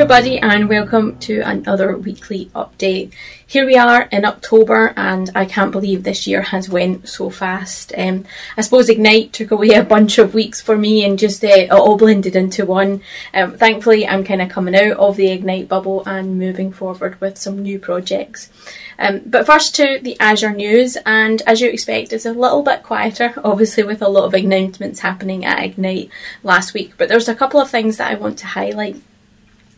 everybody, and welcome to another weekly update. Here we are in October, and I can't believe this year has went so fast. Um, I suppose Ignite took away a bunch of weeks for me, and just uh, it all blended into one. Um, thankfully, I'm kind of coming out of the Ignite bubble and moving forward with some new projects. Um, but first to the Azure news, and as you expect, it's a little bit quieter, obviously, with a lot of announcements happening at Ignite last week. But there's a couple of things that I want to highlight.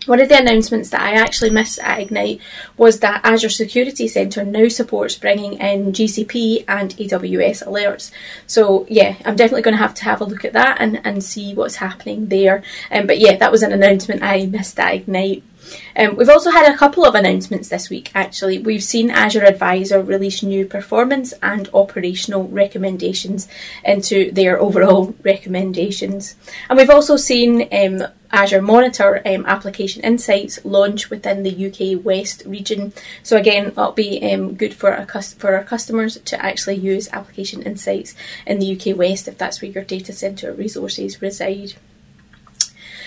One of the announcements that I actually missed at Ignite was that Azure Security Center now supports bringing in GCP and AWS alerts. So yeah, I'm definitely going to have to have a look at that and, and see what's happening there. Um, but yeah, that was an announcement I missed at Ignite. Um, we've also had a couple of announcements this week actually. We've seen Azure Advisor release new performance and operational recommendations into their overall recommendations. And we've also seen um, Azure Monitor um, application insights launch within the UK West region. So again, that'll be um, good for our, for our customers to actually use application insights in the UK West if that's where your data center resources reside.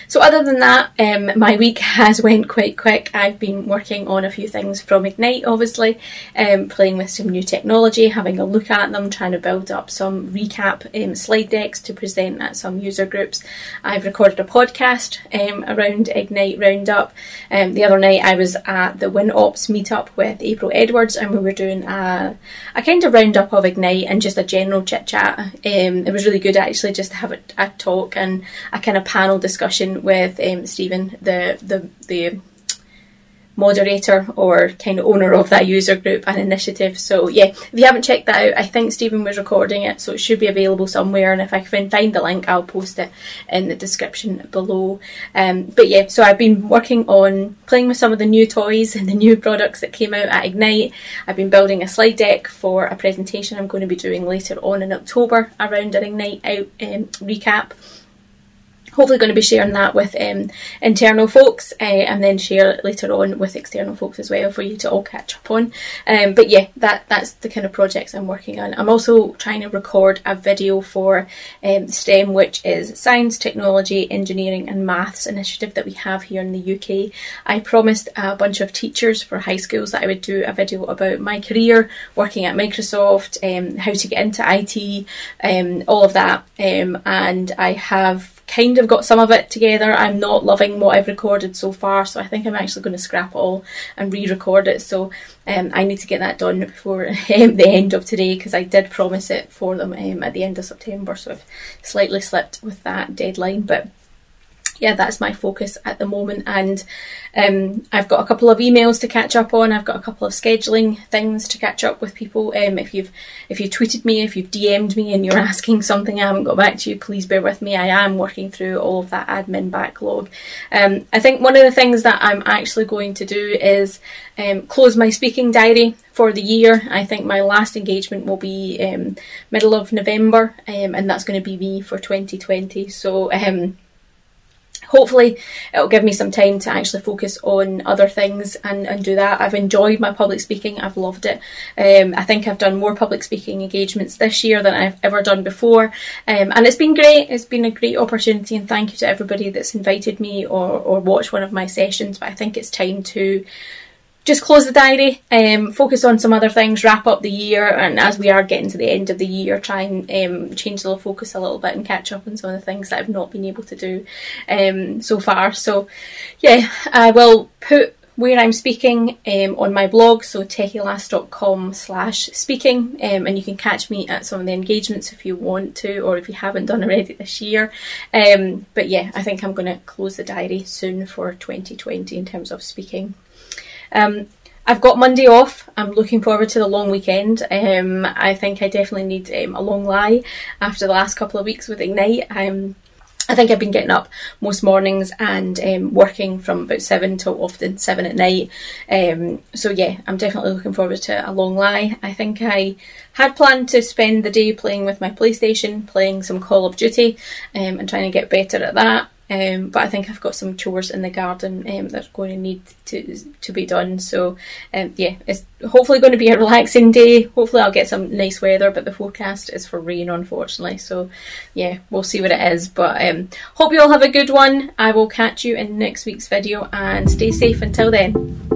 So other than that, um, my week has went quite quick. I've been working on a few things from Ignite, obviously, um, playing with some new technology, having a look at them, trying to build up some recap um, slide decks to present at some user groups. I've recorded a podcast um, around Ignite Roundup. Um, the other night I was at the WinOps meetup with April Edwards and we were doing a, a kind of roundup of Ignite and just a general chit chat. Um, it was really good actually just to have a, a talk and a kind of panel discussion with um, Stephen, the the the moderator or kind of owner of that user group and initiative. So yeah, if you haven't checked that out, I think Stephen was recording it, so it should be available somewhere. And if I can find the link, I'll post it in the description below. Um, but yeah, so I've been working on playing with some of the new toys and the new products that came out at Ignite. I've been building a slide deck for a presentation I'm going to be doing later on in October around an Ignite out um, recap hopefully going to be sharing that with um, internal folks uh, and then share it later on with external folks as well for you to all catch up on. Um, but yeah, that that's the kind of projects I'm working on. I'm also trying to record a video for um, STEM, which is Science, Technology, Engineering and Maths initiative that we have here in the UK. I promised a bunch of teachers for high schools that I would do a video about my career working at Microsoft, um, how to get into IT, um, all of that, um, and I have kind of got some of it together. I'm not loving what I've recorded so far, so I think I'm actually going to scrap it all and re-record it. So um, I need to get that done before um, the end of today because I did promise it for them um, at the end of September. So I've slightly slipped with that deadline, but yeah, that's my focus at the moment. And um, I've got a couple of emails to catch up on. I've got a couple of scheduling things to catch up with people. Um, if you've if you've tweeted me, if you've DM'd me, and you're asking something I haven't got back to you, please bear with me. I am working through all of that admin backlog. Um, I think one of the things that I'm actually going to do is um, close my speaking diary for the year. I think my last engagement will be um, middle of November, um, and that's going to be me for 2020. So hopefully it'll give me some time to actually focus on other things and, and do that. I've enjoyed my public speaking, I've loved it. Um, I think I've done more public speaking engagements this year than I've ever done before, um, and it's been great. It's been a great opportunity, and thank you to everybody that's invited me or, or watched one of my sessions. But I think it's time to just close the diary, um, focus on some other things, wrap up the year, and as we are getting to the end of the year, try and um, change the focus a little bit and catch up on some of the things that I've not been able to do um, so far. So, yeah, I will put where I'm speaking um, on my blog, so techielass.com slash speaking, um, and you can catch me at some of the engagements if you want to, or if you haven't done already this year. Um, but yeah, I think I'm going to close the diary soon for 2020 in terms of speaking. Um, I've got Monday off. I'm looking forward to the long weekend. Um, I think I definitely need um, a long lie after the last couple of weeks with Ignite. I'm I think I've been getting up most mornings and um, working from about seven till often seven at night. Um, so yeah, I'm definitely looking forward to a long lie. I think I had planned to spend the day playing with my PlayStation, playing some Call of Duty, um, and trying to get better at that. Um, but I think I've got some chores in the garden um, that's going to need to to be done. So um, yeah, it's hopefully going to be a relaxing day. Hopefully I'll get some nice weather, but the forecast is for rain, unfortunately. So yeah, we'll see what it is. But um, hope you all have a good one. I will catch you in next week's video and stay safe until then.